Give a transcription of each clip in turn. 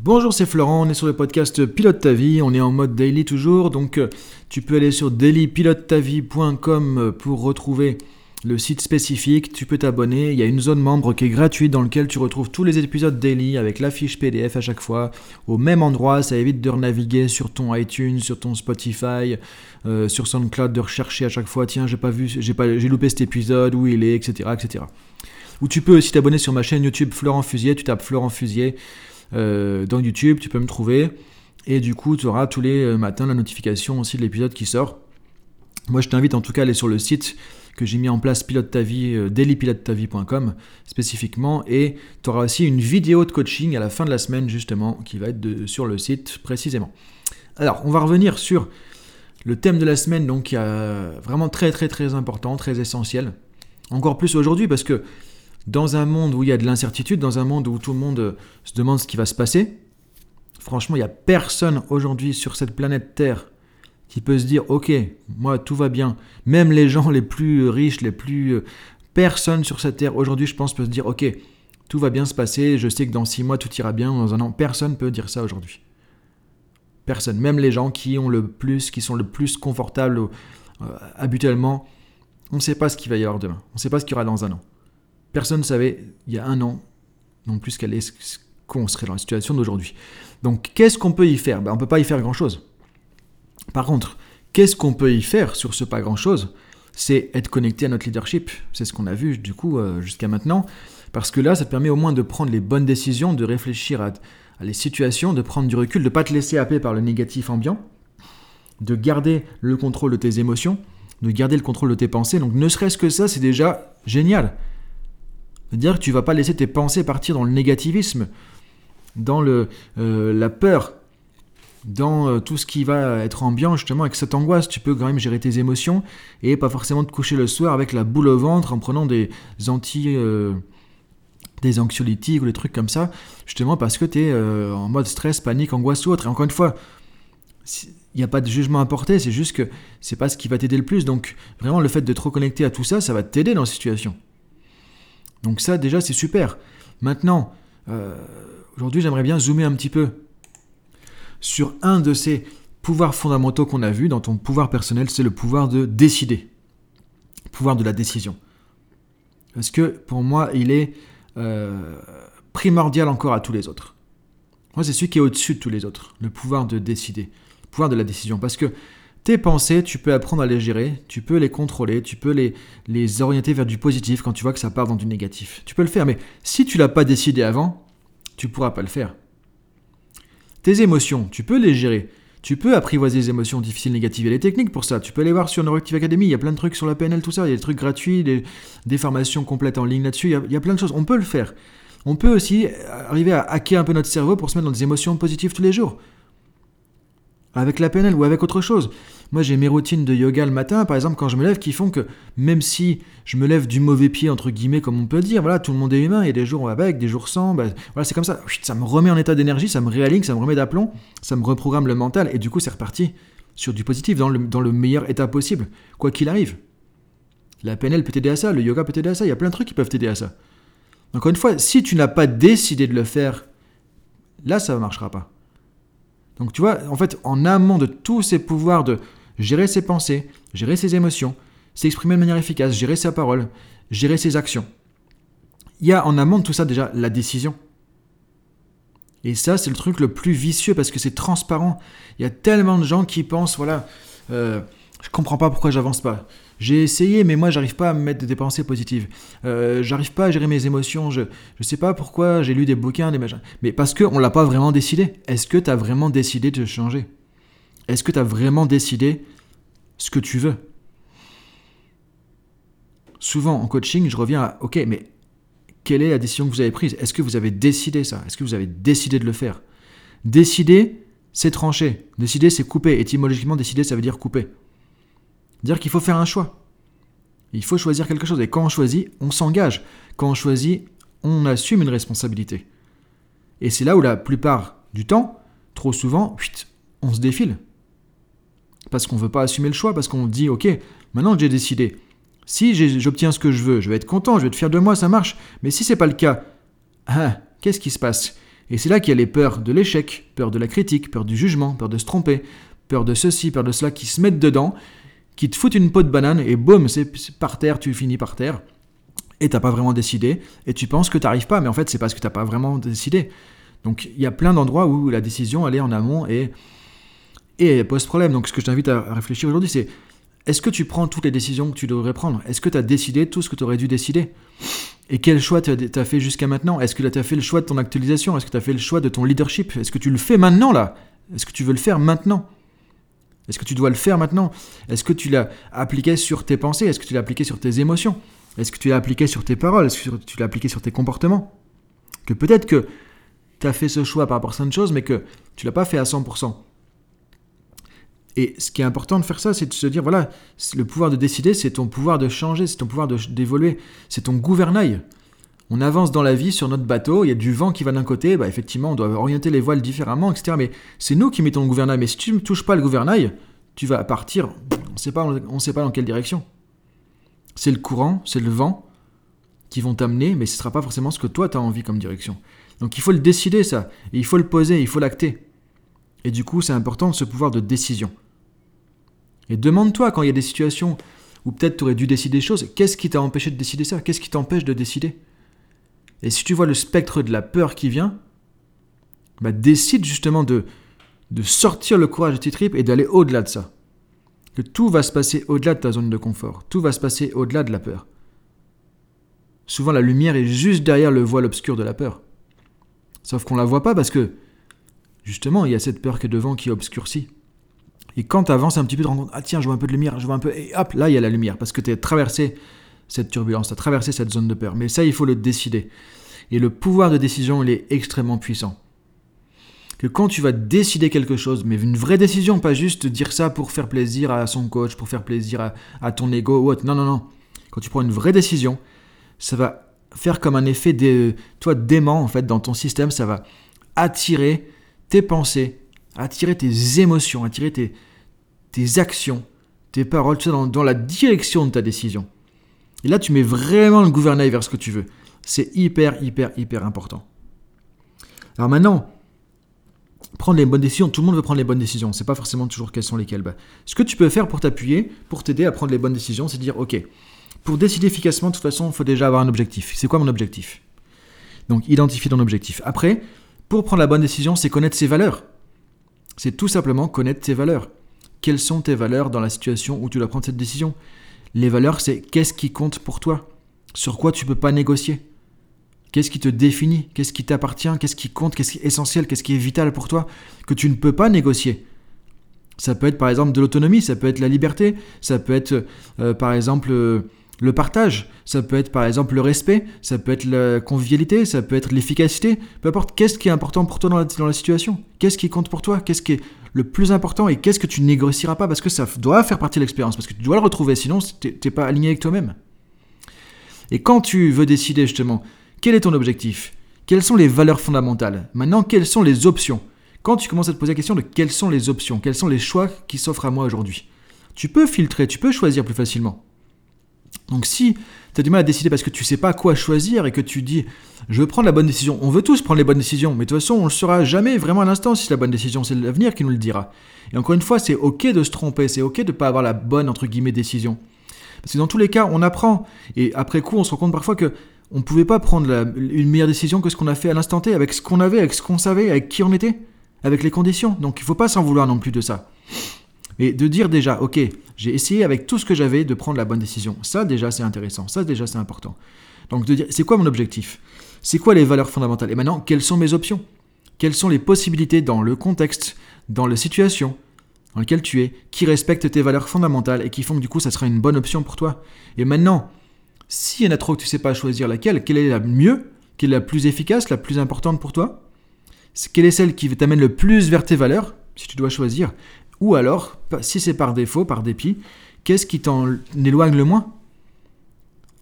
Bonjour, c'est Florent, on est sur le podcast Pilote ta vie, on est en mode daily toujours, donc euh, tu peux aller sur dailypilotetavie.com euh, pour retrouver le site spécifique, tu peux t'abonner, il y a une zone membre qui est gratuite dans laquelle tu retrouves tous les épisodes daily avec la fiche PDF à chaque fois, au même endroit, ça évite de renaviguer sur ton iTunes, sur ton Spotify, euh, sur SoundCloud, de rechercher à chaque fois, tiens j'ai pas vu, j'ai, pas, j'ai loupé cet épisode, où il est, etc. etc. Ou tu peux aussi t'abonner sur ma chaîne YouTube Florent Fusier, tu tapes Florent Fusier, dans YouTube, tu peux me trouver. Et du coup, tu auras tous les euh, matins la notification aussi de l'épisode qui sort. Moi, je t'invite en tout cas à aller sur le site que j'ai mis en place pilote ta vie, euh, dailypilotetavie.com spécifiquement. Et tu auras aussi une vidéo de coaching à la fin de la semaine, justement, qui va être sur le site précisément. Alors, on va revenir sur le thème de la semaine, donc qui est vraiment très très très important, très essentiel. Encore plus aujourd'hui parce que dans un monde où il y a de l'incertitude, dans un monde où tout le monde euh, se demande ce qui va se passer, franchement, il n'y a personne aujourd'hui sur cette planète Terre qui peut se dire Ok, moi tout va bien. Même les gens les plus riches, les plus. Euh, personne sur cette terre aujourd'hui, je pense, peut se dire Ok, tout va bien se passer, je sais que dans six mois tout ira bien, dans un an. Personne peut dire ça aujourd'hui. Personne. Même les gens qui ont le plus, qui sont le plus confortables euh, habituellement, on ne sait pas ce qu'il va y avoir demain. On ne sait pas ce qu'il y aura dans un an. Personne ne savait il y a un an non plus qu'elle est qu'on serait dans la situation d'aujourd'hui. Donc qu'est-ce qu'on peut y faire? Ben, On ne peut pas y faire grand-chose. Par contre, qu'est-ce qu'on peut y faire sur ce pas grand-chose? C'est être connecté à notre leadership. C'est ce qu'on a vu du coup euh, jusqu'à maintenant. Parce que là, ça te permet au moins de prendre les bonnes décisions, de réfléchir à, à les situations, de prendre du recul, de ne pas te laisser happer par le négatif ambiant, de garder le contrôle de tes émotions, de garder le contrôle de tes pensées. Donc ne serait-ce que ça, c'est déjà génial. C'est-à-dire que tu vas pas laisser tes pensées partir dans le négativisme, dans le, euh, la peur, dans euh, tout ce qui va être ambiant justement avec cette angoisse. Tu peux quand même gérer tes émotions et pas forcément te coucher le soir avec la boule au ventre en prenant des anti... Euh, des anxiolytiques ou des trucs comme ça, justement parce que tu es en mode stress, panique, angoisse ou autre. Et encore une fois, il n'y a pas de jugement à porter, c'est juste que c'est pas ce qui va t'aider le plus. Donc vraiment le fait de te reconnecter à tout ça, ça va t'aider dans la situation. Donc ça déjà c'est super. Maintenant, euh, aujourd'hui j'aimerais bien zoomer un petit peu sur un de ces pouvoirs fondamentaux qu'on a vu dans ton pouvoir personnel, c'est le pouvoir de décider. Pouvoir de la décision. Parce que pour moi il est euh, primordial encore à tous les autres. Moi c'est celui qui est au-dessus de tous les autres, le pouvoir de décider, le pouvoir de la décision. Parce que tes pensées, tu peux apprendre à les gérer, tu peux les contrôler, tu peux les, les orienter vers du positif quand tu vois que ça part dans du négatif. Tu peux le faire, mais si tu l'as pas décidé avant, tu pourras pas le faire. Tes émotions, tu peux les gérer. Tu peux apprivoiser les émotions difficiles, négatives. Il y a des techniques pour ça. Tu peux aller voir sur Neuroactive Academy. Il y a plein de trucs sur la PNL, tout ça. Il y a des trucs gratuits, des, formations complètes en ligne là-dessus. Il, y a plein de choses. On peut le faire. On peut aussi arriver à hacker un peu notre cerveau pour se mettre dans des émotions positives tous les jours avec la PNL ou avec autre chose. Moi, j'ai mes routines de yoga le matin, par exemple, quand je me lève, qui font que même si je me lève du mauvais pied, entre guillemets, comme on peut dire, voilà, tout le monde est humain, il y a des jours avec, des jours sans, bah, voilà, c'est comme ça. Ça me remet en état d'énergie, ça me réaligne, ça me remet d'aplomb, ça me reprogramme le mental, et du coup, c'est reparti sur du positif, dans le, dans le meilleur état possible, quoi qu'il arrive. La PNL peut t'aider à ça, le yoga peut t'aider à ça, il y a plein de trucs qui peuvent t'aider à ça. Encore une fois, si tu n'as pas décidé de le faire, là, ça ne marchera pas. Donc tu vois, en fait, en amont de tous ces pouvoirs de gérer ses pensées, gérer ses émotions, s'exprimer de manière efficace, gérer sa parole, gérer ses actions, il y a en amont de tout ça déjà la décision. Et ça, c'est le truc le plus vicieux parce que c'est transparent. Il y a tellement de gens qui pensent, voilà, euh, je comprends pas pourquoi j'avance pas. J'ai essayé, mais moi, j'arrive pas à me mettre des pensées positives. Euh, j'arrive pas à gérer mes émotions. Je ne sais pas pourquoi j'ai lu des bouquins, des machins. Mais parce qu'on l'a pas vraiment décidé. Est-ce que tu as vraiment décidé de changer? Est-ce que tu as vraiment décidé ce que tu veux? Souvent, en coaching, je reviens à OK, mais quelle est la décision que vous avez prise? Est-ce que vous avez décidé ça? Est-ce que vous avez décidé de le faire? Décider, c'est trancher. Décider, c'est couper. Étymologiquement, décider, ça veut dire couper. Dire qu'il faut faire un choix. Il faut choisir quelque chose. Et quand on choisit, on s'engage. Quand on choisit, on assume une responsabilité. Et c'est là où la plupart du temps, trop souvent, on se défile. Parce qu'on ne veut pas assumer le choix, parce qu'on dit, ok, maintenant j'ai décidé, si j'obtiens ce que je veux, je vais être content, je vais être fier de moi, ça marche. Mais si c'est pas le cas, hein, qu'est-ce qui se passe? Et c'est là qu'il y a les peurs de l'échec, peur de la critique, peur du jugement, peur de se tromper, peur de ceci, peur de cela, qui se mettent dedans, qui te foutent une peau de banane et boum, c'est par terre, tu finis par terre. Et t'as pas vraiment décidé, et tu penses que t'arrives pas, mais en fait c'est parce que t'as pas vraiment décidé. Donc il y a plein d'endroits où la décision elle est en amont et, et pose problème. Donc ce que je t'invite à réfléchir aujourd'hui c'est est-ce que tu prends toutes les décisions que tu devrais prendre? Est-ce que tu as décidé tout ce que tu aurais dû décider? Et quel choix tu as, fait jusqu'à maintenant? Est-ce que tu as fait le choix de ton actualisation? Est-ce que tu as fait le choix de ton leadership? Est-ce que tu le fais maintenant là? Est-ce que tu veux le faire maintenant? Est-ce que tu dois le faire maintenant? Est-ce que tu l'as appliqué sur tes pensées? Est-ce que tu l'as appliqué sur tes émotions? Est-ce que tu l'as appliqué sur tes paroles? Est-ce que tu l'as appliqué sur tes comportements? Que peut-être que tu as fait ce choix par rapport à certaines choses, mais que tu l'as pas fait à 100%. Et ce qui est important de faire ça, c'est de se dire, voilà, le pouvoir de décider, c'est ton pouvoir de changer, c'est ton pouvoir d'évoluer, c'est ton gouvernail. On avance dans la vie sur notre bateau, il y a du vent qui va d'un côté, bah effectivement, on doit orienter les voiles différemment, etc. Mais c'est nous qui mettons le gouvernail. Mais si tu ne touches pas le gouvernail, tu vas partir, on ne sait pas, on sait pas dans quelle direction. C'est le courant, c'est le vent qui vont t'amener, mais ce ne sera pas forcément ce que toi tu as envie comme direction. Donc il faut le décider ça, et il faut le poser, il faut l'acter. Et du coup, c'est important ce pouvoir de décision. Et demande-toi quand il y a des situations où peut-être tu aurais dû décider des choses, qu'est-ce qui t'a empêché de décider ça? Qu'est-ce qui t'empêche de décider? Et si tu vois le spectre de la peur qui vient, bah décide justement de, de sortir le courage de tes tripes et d'aller au-delà de ça. Que tout va se passer au-delà de ta zone de confort, tout va se passer au-delà de la peur. Souvent la lumière est juste derrière le voile obscur de la peur. Sauf qu'on la voit pas parce que justement il y a cette peur qui est devant qui obscurcit. Et quand tu avances un petit peu, tu te rends compte, ah tiens, je vois un peu de lumière, je vois un peu, et hop, là, il y a la lumière, parce que tu as traversé cette turbulence, tu as traversé cette zone de peur. Mais ça, il faut le décider. Et le pouvoir de décision, il est extrêmement puissant. Que quand tu vas décider quelque chose, mais une vraie décision, pas juste dire ça pour faire plaisir à son coach, pour faire plaisir à, ton ego ou autre. Non, non, non. Quand tu prends une vraie décision, ça va faire comme un effet de, toi, d'aimant, en fait, dans ton système. Ça va attirer tes pensées, attirer tes émotions, attirer tes, tes actions, tes paroles, tout ça dans, la direction de ta décision. Et là, tu mets vraiment le gouvernail vers ce que tu veux. C'est hyper, hyper, hyper important. Alors maintenant, prendre les bonnes décisions, tout le monde veut prendre les bonnes décisions. C'est pas forcément toujours quelles sont lesquelles. Bah, ce que tu peux faire pour t'appuyer, pour t'aider à prendre les bonnes décisions, c'est dire ok, pour décider efficacement, de toute façon, il faut déjà avoir un objectif. C'est quoi mon objectif? Donc, identifier ton objectif. Après, pour prendre la bonne décision, c'est connaître ses valeurs. C'est tout simplement connaître tes valeurs quelles sont tes valeurs dans la situation où tu dois prendre cette décision? Les valeurs, c'est qu'est-ce qui compte pour toi? Sur quoi tu ne peux pas négocier? Qu'est-ce qui te définit? Qu'est-ce qui t'appartient? Qu'est-ce qui compte? Qu'est-ce qui est essentiel? Qu'est-ce qui est vital pour toi que tu ne peux pas négocier? Ça peut être par exemple de l'autonomie, ça peut être la liberté, ça peut être euh, par exemple euh, le partage, ça peut être par exemple le respect, ça peut être la convivialité, ça peut être l'efficacité, peu importe qu'est-ce qui est important pour toi dans la, dans la situation, qu'est-ce qui compte pour toi, qu'est-ce qui est le plus important et qu'est-ce que tu négocieras pas parce que ça doit faire partie de l'expérience, parce que tu dois le retrouver, sinon tu n'es pas aligné avec toi-même. Et quand tu veux décider justement, quel est ton objectif? Quelles sont les valeurs fondamentales? Maintenant, quelles sont les options? Quand tu commences à te poser la question de quelles sont les options, quels sont les choix qui s'offrent à moi aujourd'hui, tu peux filtrer, tu peux choisir plus facilement. Donc si tu as du mal à décider parce que tu sais pas quoi choisir et que tu dis je veux prendre la bonne décision, on veut tous prendre les bonnes décisions, mais de toute façon on ne le saura jamais vraiment à l'instant si la bonne décision, c'est l'avenir qui nous le dira. Et encore une fois, c'est ok de se tromper, c'est ok de ne pas avoir la bonne entre guillemets décision. Parce que dans tous les cas, on apprend. Et après coup, on se rend compte parfois que on ne pouvait pas prendre une meilleure décision que ce qu'on a fait à l'instant T, avec ce qu'on avait, avec ce qu'on savait, avec qui on était, avec les conditions. Donc il ne faut pas s'en vouloir non plus de ça. Mais de dire déjà, ok, j'ai essayé avec tout ce que j'avais de prendre la bonne décision. Ça déjà c'est intéressant, ça déjà c'est important. Donc de dire, c'est quoi mon objectif? C'est quoi les valeurs fondamentales? Et maintenant, quelles sont mes options? Quelles sont les possibilités dans le contexte, dans la situation dans laquelle tu es, qui respectent tes valeurs fondamentales et qui font que du coup ça sera une bonne option pour toi? Et maintenant, s'il y en a trop que tu ne sais pas choisir laquelle, quelle est la mieux Quelle est la plus efficace, la plus importante pour toi? Quelle est celle qui t'amène le plus vers tes valeurs? Si tu dois choisir ou alors, si c'est par défaut, par dépit, qu'est-ce qui t'en éloigne le moins?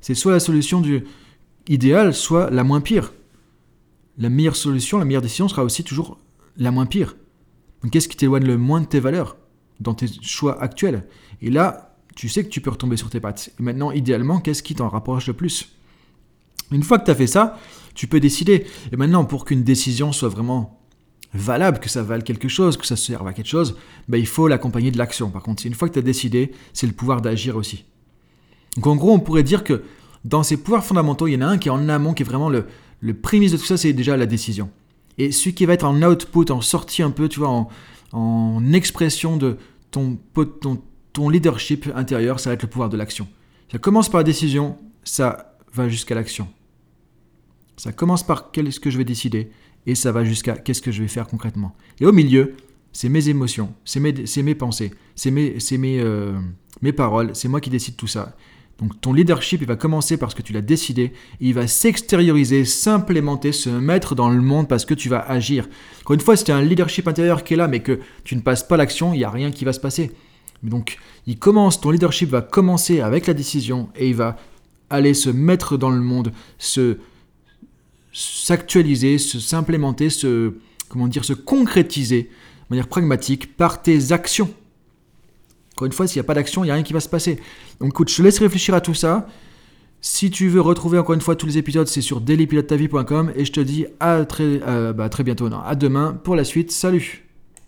C'est soit la solution du idéal, soit la moins pire. La meilleure solution, la meilleure décision sera aussi toujours la moins pire. Qu'est-ce qui t'éloigne le moins de tes valeurs dans tes choix actuels? Et là, tu sais que tu peux retomber sur tes pattes. Et maintenant, idéalement, qu'est-ce qui t'en rapproche le plus? Une fois que tu as fait ça, tu peux décider. Et maintenant, pour qu'une décision soit vraiment valable, que ça vale quelque chose, que ça serve à quelque chose, ben, il faut l'accompagner de l'action. Par contre, une fois que tu as décidé, c'est le pouvoir d'agir aussi. Donc en gros, on pourrait dire que dans ces pouvoirs fondamentaux, il y en a un qui est en amont, qui est vraiment le, prémisse de tout ça, c'est déjà la décision. Et celui qui va être en output, en sortie un peu, tu vois, en, expression de ton, ton, leadership intérieur, ça va être le pouvoir de l'action. Ça commence par la décision, ça va jusqu'à l'action. Ça commence par quest ce que je vais décider et ça va jusqu'à qu'est-ce que je vais faire concrètement. Et au milieu, c'est mes émotions, c'est mes, mes, pensées, c'est mes, mes, euh, mes paroles, c'est moi qui décide tout ça. Donc ton leadership, il va commencer parce que tu l'as décidé, et il va s'extérioriser, s'implémenter, se mettre dans le monde parce que tu vas agir. Encore une fois, si tu as un leadership intérieur qui est là, mais que tu ne passes pas l'action, il n'y a rien qui va se passer. Donc, il commence, ton leadership va commencer avec la décision et il va aller se mettre dans le monde, se s'actualiser, se s'implémenter, se comment dire, se concrétiser de manière pragmatique par tes actions. Encore une fois, s'il n'y a pas d'action, il n'y a rien qui va se passer. Donc écoute, je te laisse réfléchir à tout ça. Si tu veux retrouver encore une fois tous les épisodes, c'est sur dailypilotetavie.com et je te dis à très, euh, bah, très bientôt, non, à demain pour la suite. Salut